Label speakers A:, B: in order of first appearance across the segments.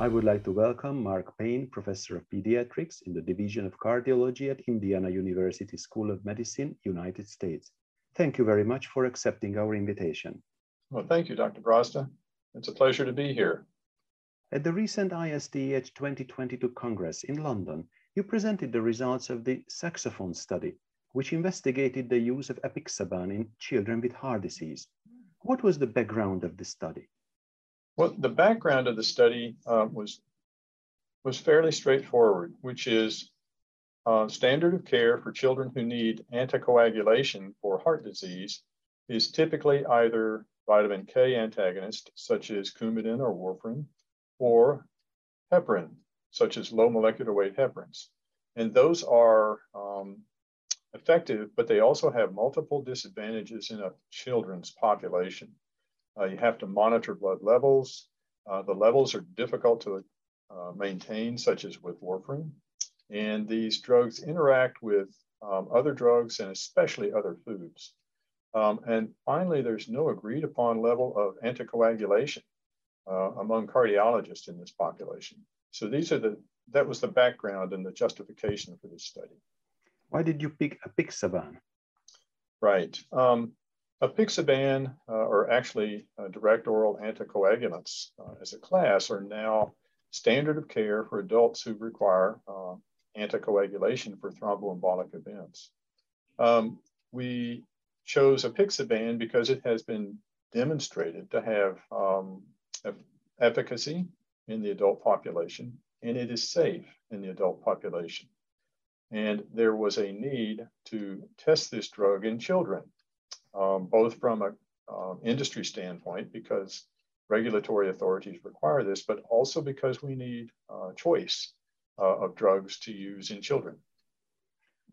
A: I would like to welcome Mark Payne, Professor of Pediatrics in the Division of Cardiology at Indiana University School of Medicine, United States. Thank you very much for accepting our invitation.
B: Well, thank you, Dr. Brosta. It's a pleasure to be here.
A: At the recent ISTH 2022 Congress in London, you presented the results of the saxophone study, which investigated the use of apixaban in children with heart disease. What was the background of the study?
B: Well, the background of the study uh, was was fairly straightforward, which is uh, standard of care for children who need anticoagulation for heart disease is typically either vitamin K antagonist, such as Coumadin or warfarin, or heparin, such as low molecular weight heparins. And those are um, effective, but they also have multiple disadvantages in a children's population. Uh, you have to monitor blood levels. Uh, the levels are difficult to uh, maintain, such as with warfarin. And these drugs interact with um, other drugs and especially other foods. Um, and finally, there's no agreed upon level of anticoagulation uh, among cardiologists in this population. So these are the, that was the background and the justification for this study.
A: Why did you pick apixaban?
B: Right. Um, Apixaban, uh, or actually uh, direct oral anticoagulants uh, as a class, are now standard of care for adults who require uh, anticoagulation for thromboembolic events. Um, we chose apixaban because it has been demonstrated to have um, efficacy in the adult population and it is safe in the adult population. And there was a need to test this drug in children um, both from an um, industry standpoint, because regulatory authorities require this, but also because we need uh, choice uh, of drugs to use in children.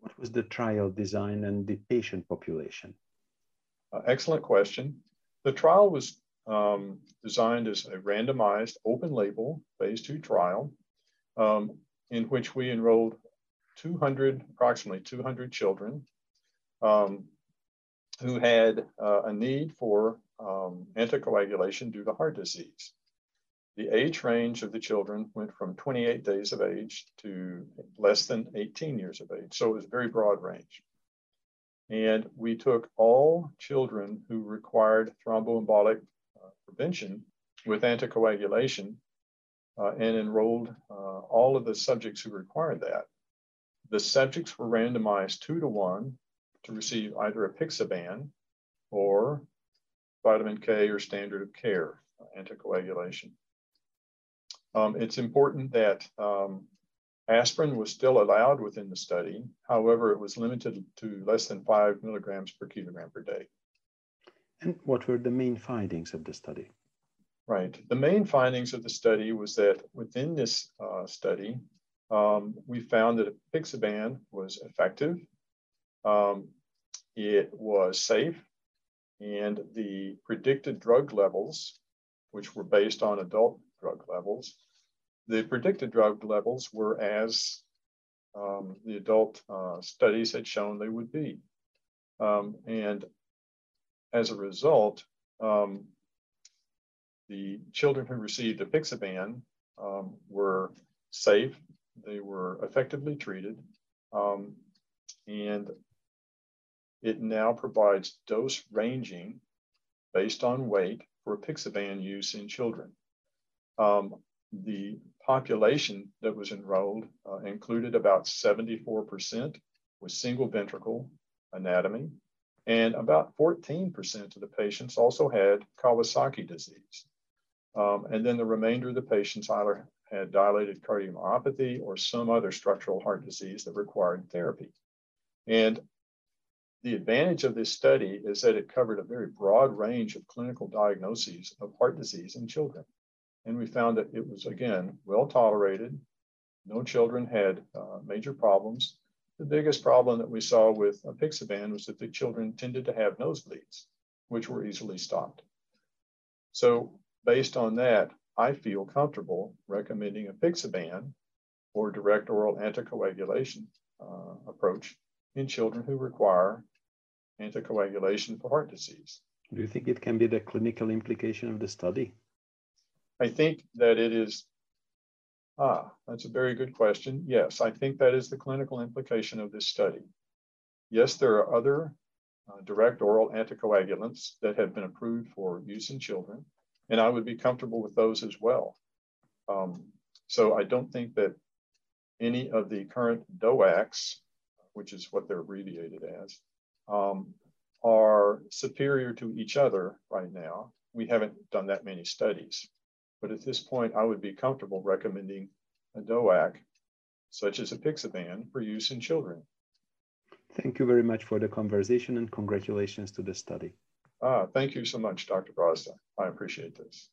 A: What was the trial design and the patient population?
B: Uh, excellent question. The trial was um, designed as a randomized open label phase two trial um, in which we enrolled 200, approximately 200 children. Um, who had uh, a need for um, anticoagulation due to heart disease. The age range of the children went from 28 days of age to less than 18 years of age. So it was a very broad range. And we took all children who required thromboembolic uh, prevention with anticoagulation uh, and enrolled uh, all of the subjects who required that. The subjects were randomized two to one to receive either a apixaban or vitamin K or standard of care anticoagulation. Um, it's important that um, aspirin was still allowed within the study. However, it was limited to less than five milligrams per kilogram per day.
A: And what were the main findings of the study?
B: Right. The main findings of the study was that within this uh, study, um, we found that apixaban was effective um, it was safe, and the predicted drug levels, which were based on adult drug levels, the predicted drug levels were as um, the adult uh, studies had shown they would be. Um, and as a result, um, the children who received apixaban um, were safe, they were effectively treated, um, and it now provides dose ranging based on weight for apixaban use in children. Um, the population that was enrolled uh, included about 74% with single ventricle anatomy, and about 14% of the patients also had Kawasaki disease. Um, and then the remainder of the patients either had dilated cardiomyopathy or some other structural heart disease that required therapy. And the advantage of this study is that it covered a very broad range of clinical diagnoses of heart disease in children. And we found that it was, again, well tolerated. No children had uh, major problems. The biggest problem that we saw with apixaban was that the children tended to have nosebleeds, which were easily stopped. So, based on that, I feel comfortable recommending apixaban or direct oral anticoagulation uh, approach in children who require anticoagulation for heart disease.
A: Do you think it can be the clinical implication of the study?
B: I think that it is Ah, that's a very good question. Yes, I think that is the clinical implication of this study. Yes, there are other uh, direct oral anticoagulants that have been approved for use in children, and I would be comfortable with those as well. Um, so I don't think that any of the current DOACs, which is what they're abbreviated as, um, are superior to each other right now. We haven't done that many studies. But at this point, I would be comfortable recommending a DOAC, such as a apixaban, for use in children.
A: Thank you very much for the conversation and congratulations to the study.
B: Ah, thank you so much, Dr. Brazda. I appreciate this.